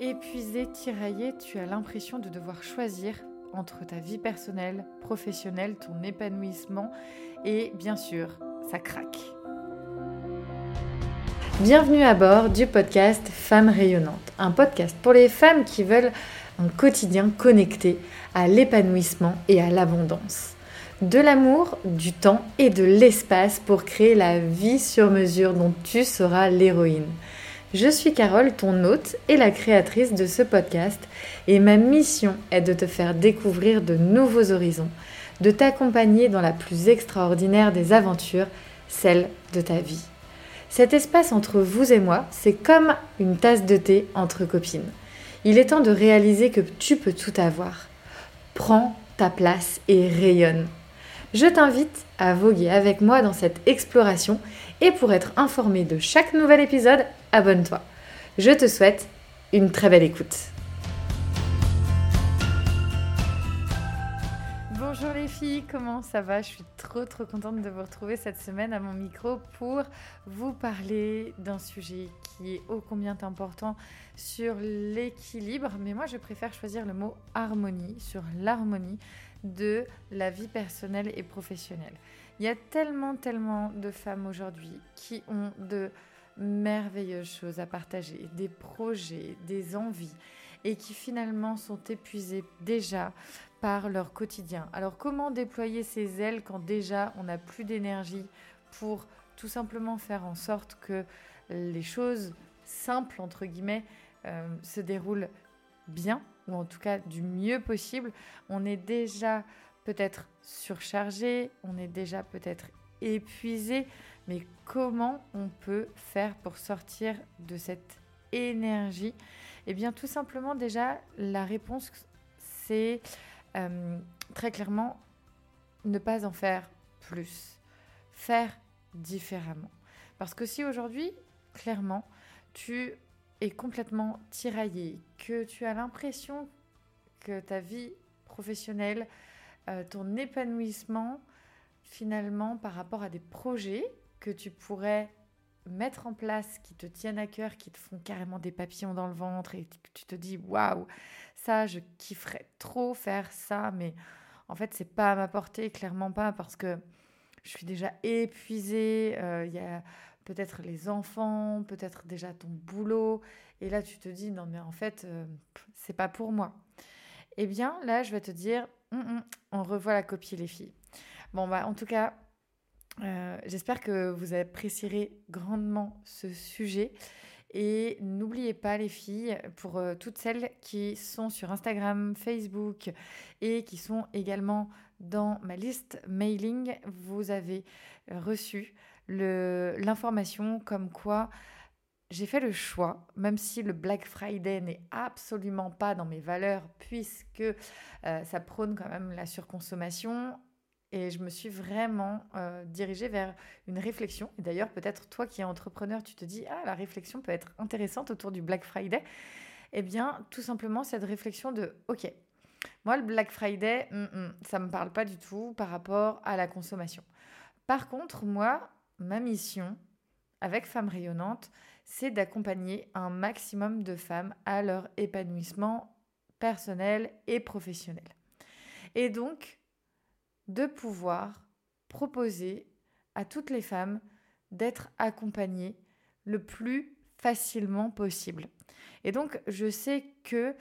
épuisé, tiraillé, tu as l'impression de devoir choisir entre ta vie personnelle, professionnelle, ton épanouissement et bien sûr, ça craque. Bienvenue à bord du podcast Femmes rayonnantes, un podcast pour les femmes qui veulent un quotidien connecté à l'épanouissement et à l'abondance. De l'amour, du temps et de l'espace pour créer la vie sur mesure dont tu seras l'héroïne. Je suis Carole, ton hôte et la créatrice de ce podcast, et ma mission est de te faire découvrir de nouveaux horizons, de t'accompagner dans la plus extraordinaire des aventures, celle de ta vie. Cet espace entre vous et moi, c'est comme une tasse de thé entre copines. Il est temps de réaliser que tu peux tout avoir. Prends ta place et rayonne. Je t'invite à voguer avec moi dans cette exploration et pour être informé de chaque nouvel épisode, abonne-toi. Je te souhaite une très belle écoute. Bonjour les filles, comment ça va? Je suis trop trop contente de vous retrouver cette semaine à mon micro pour vous parler d'un sujet qui est ô combien important sur l'équilibre, mais moi je préfère choisir le mot harmonie, sur l'harmonie de la vie personnelle et professionnelle. Il y a tellement, tellement de femmes aujourd'hui qui ont de merveilleuses choses à partager, des projets, des envies, et qui finalement sont épuisées déjà par leur quotidien. Alors comment déployer ces ailes quand déjà on n'a plus d'énergie pour tout simplement faire en sorte que les choses simples, entre guillemets, euh, se déroulent bien, ou en tout cas du mieux possible? On est déjà peut-être surchargé, on est déjà peut-être épuisé, mais comment on peut faire pour sortir de cette énergie? Eh bien tout simplement déjà, la réponse, c'est euh, très clairement ne pas en faire plus, faire différemment. Parce que si aujourd'hui, clairement, tu es complètement tiraillé, que tu as l'impression que ta vie professionnelle, euh, ton épanouissement finalement par rapport à des projets que tu pourrais mettre en place qui te tiennent à cœur, qui te font carrément des papillons dans le ventre et que tu te dis waouh, ça je kifferais trop faire ça, mais en fait c'est pas à ma portée, clairement pas parce que je suis déjà épuisée, euh, il y a peut-être les enfants, peut-être déjà ton boulot et là tu te dis non mais en fait euh, c'est pas pour moi. Eh bien là je vais te dire Hum, hum, on revoit la copie, les filles. Bon, bah, en tout cas, euh, j'espère que vous apprécierez grandement ce sujet. Et n'oubliez pas, les filles, pour euh, toutes celles qui sont sur Instagram, Facebook et qui sont également dans ma liste mailing, vous avez reçu l'information comme quoi j'ai fait le choix, même si le Black Friday n'est absolument pas dans mes valeurs, puisque euh, ça prône quand même la surconsommation. Et je me suis vraiment euh, dirigée vers une réflexion. Et d'ailleurs, peut-être toi qui es entrepreneur, tu te dis, ah, la réflexion peut être intéressante autour du Black Friday. Eh bien, tout simplement, cette réflexion de, OK, moi, le Black Friday, mm, mm, ça ne me parle pas du tout par rapport à la consommation. Par contre, moi, ma mission avec Femmes Rayonnantes, c'est d'accompagner un maximum de femmes à leur épanouissement personnel et professionnel. Et donc, de pouvoir proposer à toutes les femmes d'être accompagnées le plus facilement possible. Et donc, je sais que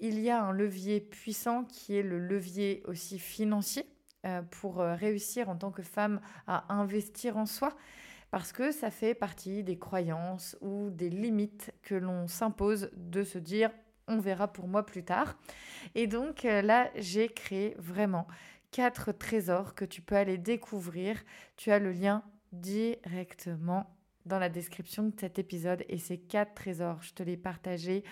il y a un levier puissant qui est le levier aussi financier euh, pour euh, réussir en tant que femme à investir en soi parce que ça fait partie des croyances ou des limites que l'on s'impose de se dire on verra pour moi plus tard. Et donc euh, là, j'ai créé vraiment quatre trésors que tu peux aller découvrir. Tu as le lien directement dans la description de cet épisode et ces quatre trésors, je te les partagé.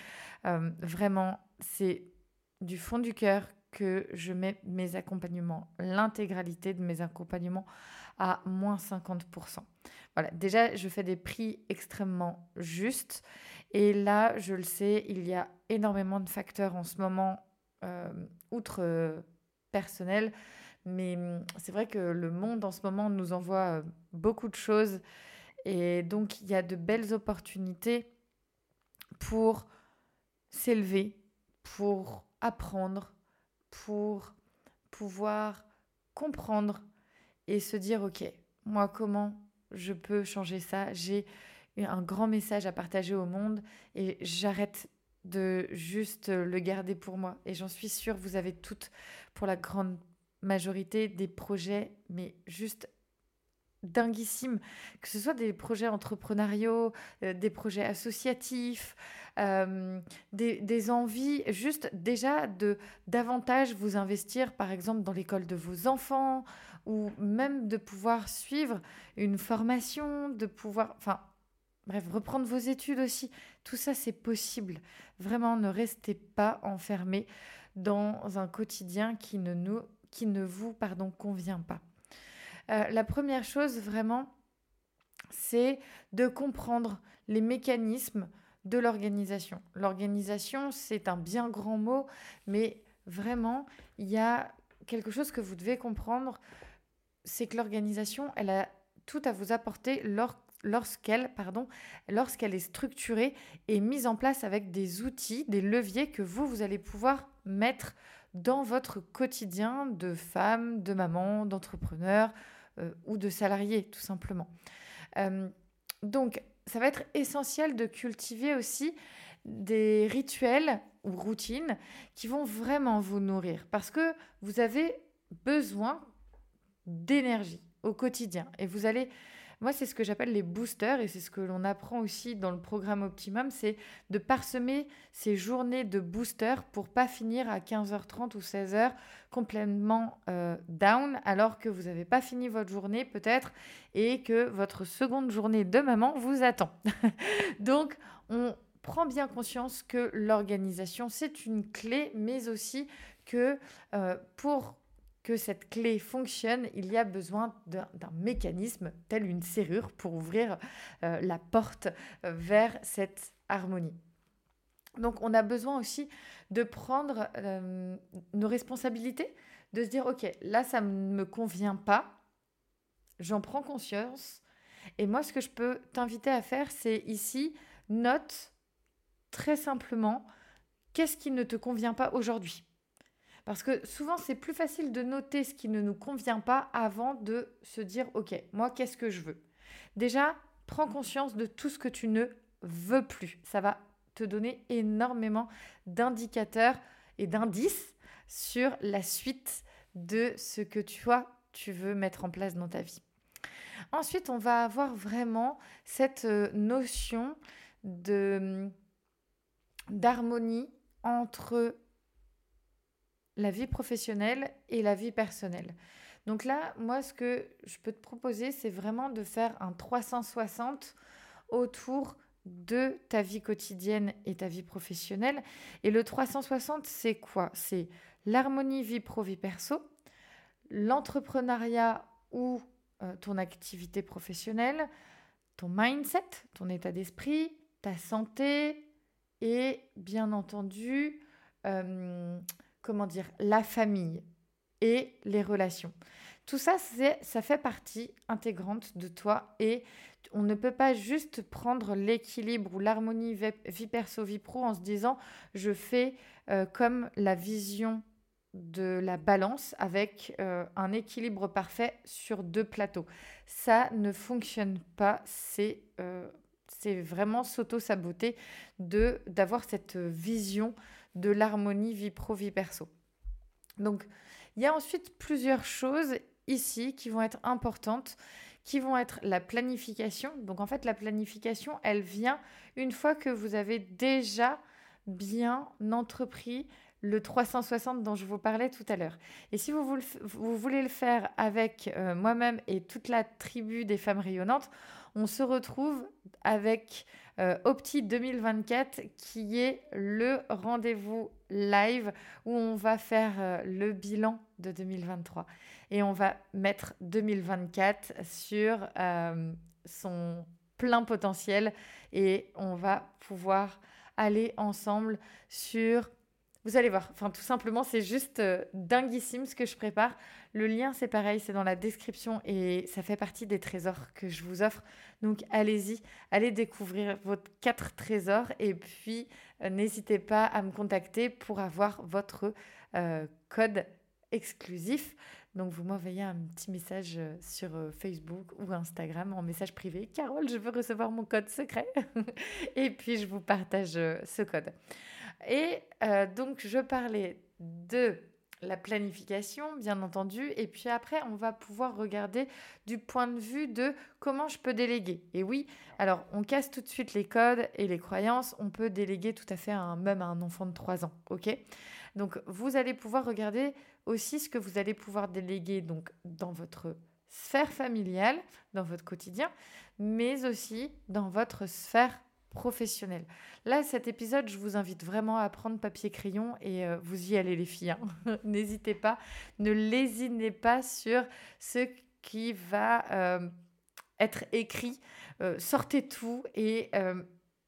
Euh, vraiment, c'est du fond du cœur que je mets mes accompagnements, l'intégralité de mes accompagnements à moins 50%. Voilà, déjà, je fais des prix extrêmement justes. Et là, je le sais, il y a énormément de facteurs en ce moment, euh, outre euh, personnel. Mais hum, c'est vrai que le monde en ce moment nous envoie euh, beaucoup de choses. Et donc, il y a de belles opportunités pour s'élever, pour apprendre, pour pouvoir comprendre et se dire, OK, moi, comment je peux changer ça? J'ai un grand message à partager au monde et j'arrête de juste le garder pour moi. Et j'en suis sûre, vous avez toutes, pour la grande majorité, des projets, mais juste dinguissimes, que ce soit des projets entrepreneuriaux, euh, des projets associatifs, euh, des, des, envies juste déjà de davantage vous investir, par exemple, dans l'école de vos enfants, ou même de pouvoir suivre une formation, de pouvoir, enfin, bref, reprendre vos études aussi. Tout ça, c'est possible. Vraiment, ne restez pas enfermés dans un quotidien qui ne, nous, qui ne vous pardon, convient pas. Euh, la première chose, vraiment, c'est de comprendre les mécanismes de l'organisation. L'organisation, c'est un bien grand mot, mais vraiment, il y a quelque chose que vous devez comprendre, c'est que l'organisation, elle a tout à vous apporter lorsqu'elle est structurée et mise en place avec des outils, des leviers que vous, vous allez pouvoir mettre dans votre quotidien de femme, de maman, d'entrepreneur euh, ou de salarié, tout simplement. Euh, donc, ça va être essentiel de cultiver aussi des rituels ou routines qui vont vraiment vous nourrir parce que vous avez besoin d'énergie au quotidien et vous allez moi, c'est ce que j'appelle les boosters et c'est ce que l'on apprend aussi dans le programme Optimum, c'est de parsemer ces journées de boosters pour pas finir à 15h30 ou 16h complètement euh, down alors que vous n'avez pas fini votre journée peut-être et que votre seconde journée de maman vous attend. Donc, on prend bien conscience que l'organisation, c'est une clé, mais aussi que euh, pour que cette clé fonctionne, il y a besoin d'un mécanisme, tel une serrure, pour ouvrir euh, la porte euh, vers cette harmonie. Donc on a besoin aussi de prendre euh, nos responsabilités, de se dire, OK, là, ça ne me convient pas, j'en prends conscience. Et moi, ce que je peux t'inviter à faire, c'est ici, note très simplement, qu'est-ce qui ne te convient pas aujourd'hui? Parce que souvent, c'est plus facile de noter ce qui ne nous convient pas avant de se dire, OK, moi, qu'est-ce que je veux? Déjà, prends conscience de tout ce que tu ne veux plus. Ça va te donner énormément d'indicateurs et d'indices sur la suite de ce que toi, tu veux mettre en place dans ta vie. Ensuite, on va avoir vraiment cette euh, notion de d'harmonie entre la vie professionnelle et la vie personnelle. Donc là, moi, ce que je peux te proposer, c'est vraiment de faire un 360 autour de ta vie quotidienne et ta vie professionnelle. Et le 360, c'est quoi? C'est l'harmonie vie pro-vie perso, l'entrepreneuriat ou euh, ton activité professionnelle, ton mindset, ton état d'esprit, ta santé et bien entendu euh, comment dire, la famille et les relations. Tout ça, ça fait partie intégrante de toi et on ne peut pas juste prendre l'équilibre ou l'harmonie vie perso, vie pro en se disant je fais euh, comme la vision de la balance avec euh, un équilibre parfait sur deux plateaux. Ça ne fonctionne pas, c'est euh, vraiment s'auto-saboter d'avoir cette vision de l'harmonie vie pro, vie perso. Donc, il y a ensuite plusieurs choses ici qui vont être importantes, qui vont être la planification. Donc, en fait, la planification, elle vient une fois que vous avez déjà bien entrepris le 360 dont je vous parlais tout à l'heure. Et si vous, voulez le faire avec euh, moi-même et toute la tribu des femmes rayonnantes, on se retrouve avec euh, Opti 2024 qui est le rendez-vous live où on va faire euh, le bilan de 2023 et on va mettre 2024 sur euh, son plein potentiel et on va pouvoir aller ensemble sur vous allez voir, enfin tout simplement, c'est juste dinguissime ce que je prépare. Le lien, c'est pareil, c'est dans la description et ça fait partie des trésors que je vous offre. Donc allez-y, allez découvrir vos quatre trésors et puis n'hésitez pas à me contacter pour avoir votre code exclusif. Donc vous m'envoyez un petit message euh, sur euh, Facebook ou Instagram en message privé. Carole, je veux recevoir mon code secret. et puis je vous partage euh, ce code. Et donc je parlais de la planification, bien entendu. Et puis après, on va pouvoir regarder du point de vue de comment je peux déléguer. Et oui, alors on casse tout de suite les codes et les croyances. On peut déléguer tout à fait à un, même à un enfant de 3 ans. OK? Donc vous allez pouvoir regarder aussi ce que vous allez pouvoir déléguer donc dans votre sphère familiale, dans votre quotidien, mais aussi dans votre sphère professionnelle. Là, cet épisode, je vous invite vraiment à prendre papier-crayon et euh, vous y allez les filles. Hein. N'hésitez pas, ne lésinez pas sur ce qui va euh, être écrit. Euh, sortez tout et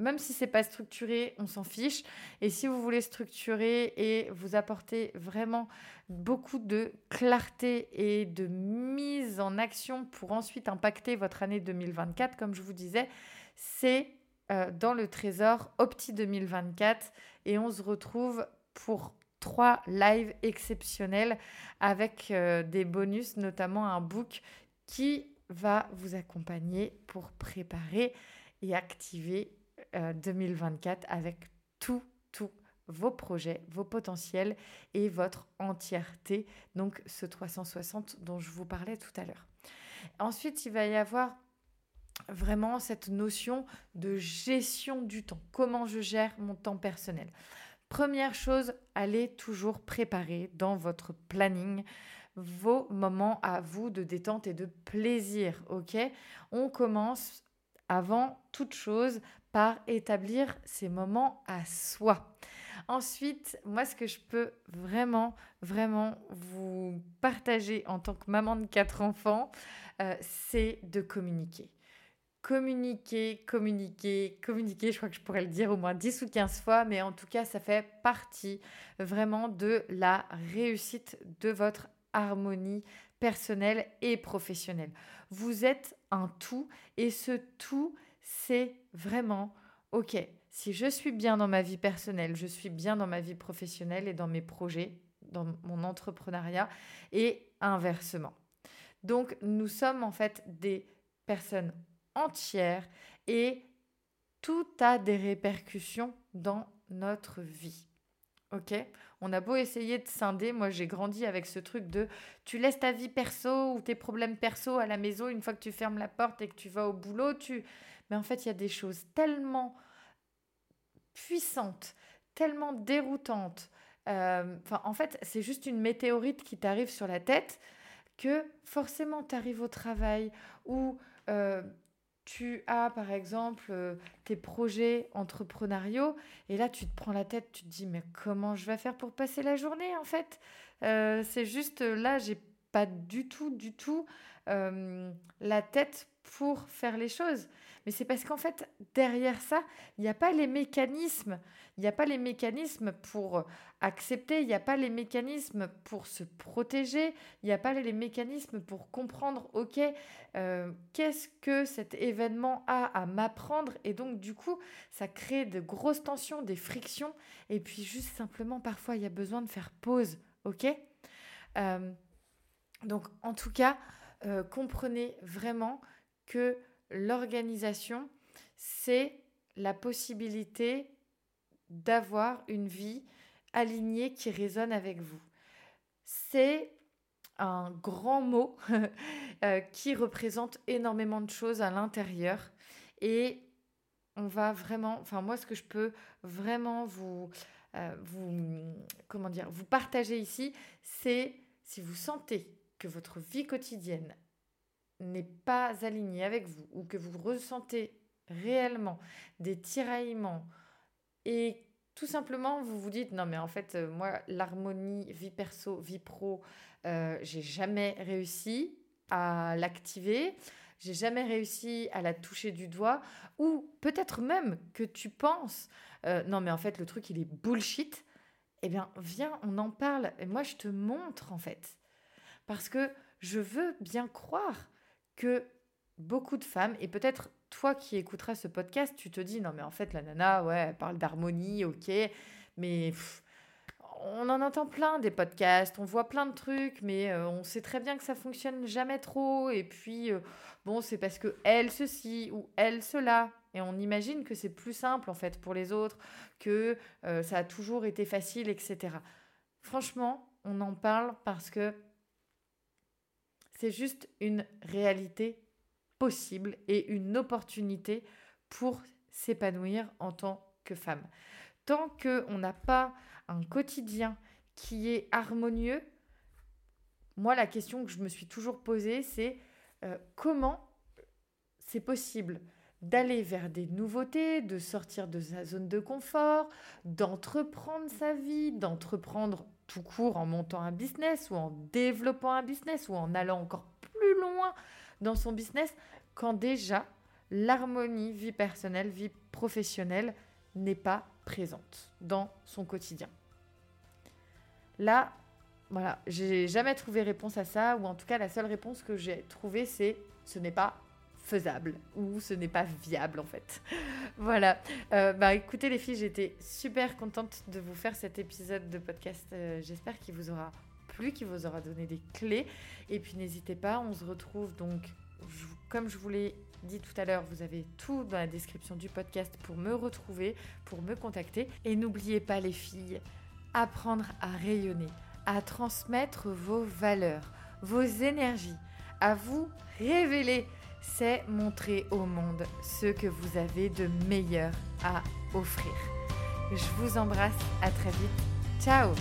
même si c'est pas structuré, on s'en fiche. Et si vous voulez structurer et vous apporter vraiment beaucoup de clarté et de mise en action pour ensuite impacter votre année 2024, comme je vous disais, c'est dans le Trésor Opti 2024 et on se retrouve pour trois lives exceptionnels avec euh, des bonus, notamment un book qui va vous accompagner pour préparer et activer 2024 euh, avec tout vos projets, vos potentiels et votre entièreté, donc ce 360 dont je vous parlais tout à l'heure. Ensuite, il va y avoir vraiment cette notion de gestion du temps. Comment je gère mon temps personnel Première chose, allez toujours préparer dans votre planning vos moments à vous de détente et de plaisir, ok? On commence avant toute chose par établir ces moments à soi. Ensuite, moi, ce que je peux vraiment, vraiment vous partager en tant que maman de quatre enfants, euh, c'est de communiquer. Communiquer, communiquer, communiquer, je crois que je pourrais le dire au moins 10 ou 15 fois, mais en tout cas, ça fait partie vraiment de la réussite de votre harmonie personnelle et professionnelle. Vous êtes un tout et ce tout, c'est vraiment, ok, si je suis bien dans ma vie personnelle, je suis bien dans ma vie professionnelle et dans mes projets, dans mon entrepreneuriat, et inversement. Donc, nous sommes en fait des personnes entières et tout a des répercussions dans notre vie. Ok? On a beau essayer de scinder, moi j'ai grandi avec ce truc de tu laisses ta vie perso ou tes problèmes perso à la maison une fois que tu fermes la porte et que tu vas au boulot, tu mais en fait, il y a des choses tellement puissantes, tellement déroutantes. Euh, en fait, c'est juste une météorite qui t'arrive sur la tête que forcément tu arrives au travail ou euh, tu as par exemple euh, tes projets entrepreneuriaux et là tu te prends la tête, tu te dis mais comment je vais faire pour passer la journée en fait? C'est juste là, j'ai pas du tout, du tout la tête pour faire les choses. Mais c'est parce qu'en fait, derrière ça, il n'y a pas les mécanismes. Il n'y a pas les mécanismes pour accepter, il n'y a pas les mécanismes pour se protéger, il n'y a pas les mécanismes pour comprendre, ok, euh, qu'est-ce que cet événement a à m'apprendre? Et donc, du coup, ça crée de grosses tensions, des frictions. Et puis, juste simplement, parfois, il y a besoin de faire pause, ok? Euh, Donc, en tout cas, euh, comprenez vraiment que l'organisation, c'est la possibilité d'avoir une vie alignée qui résonne avec vous. C'est un grand mot euh, qui représente énormément de choses à l'intérieur et on va vraiment, enfin moi ce que je peux vraiment vous, euh, vous comment dire, vous partager ici, c'est si vous sentez que votre vie quotidienne n'est pas aligné avec vous ou que vous ressentez réellement des tiraillements et tout simplement vous vous dites non mais en fait euh, moi l'harmonie vie perso vie pro euh, j'ai jamais réussi à l'activer j'ai jamais réussi à la toucher du doigt ou peut-être même que tu penses euh, non mais en fait le truc il est bullshit eh bien viens on en parle. Et moi je te montre en fait. Parce que je veux bien croire que beaucoup de femmes, et peut-être toi qui écouteras ce podcast, tu te dis non mais en fait la nana, ouais, elle parle d'harmonie, ok, mais on en entend plein des podcasts, on voit plein de trucs, mais euh, on sait très bien que ça fonctionne jamais trop. Et puis, euh, bon, c'est parce que elle ceci ou elle cela. Et on imagine que c'est plus simple en fait pour les autres, que euh, ça a toujours été facile, etc. Franchement, on en parle parce que c'est juste une réalité possible et une opportunité pour s'épanouir en tant que femme. Tant qu'on n'a pas un quotidien qui est harmonieux, moi, la question que je me suis toujours posée, c'est euh, comment c'est possible d'aller vers des nouveautés, de sortir de sa zone de confort, d'entreprendre sa vie, d'entreprendre tout court en montant un business ou en développant un business ou en allant encore loin dans son business, quand déjà l'harmonie vie personnelle, vie professionnelle n'est pas présente dans son quotidien. Là, voilà, j'ai jamais trouvé réponse à ça, ou en tout cas la seule réponse que j'ai trouvée, c'est ce n'est pas faisable ou ce n'est pas viable en fait. voilà. Euh, bah écoutez les filles, j'étais super contente de vous faire cet épisode de podcast. Euh, j'espère qu'il vous aura qu'il vous aura donné des clés. Et puis n'hésitez pas, on se retrouve donc, comme je vous l'ai dit tout à l'heure, vous avez tout dans la description du podcast pour me retrouver, pour me contacter. Et n'oubliez pas les filles, apprendre à rayonner, à transmettre vos valeurs, vos énergies, à vous révéler, c'est montrer au monde ce que vous avez de meilleur à offrir. Je vous embrasse, à très vite. Ciao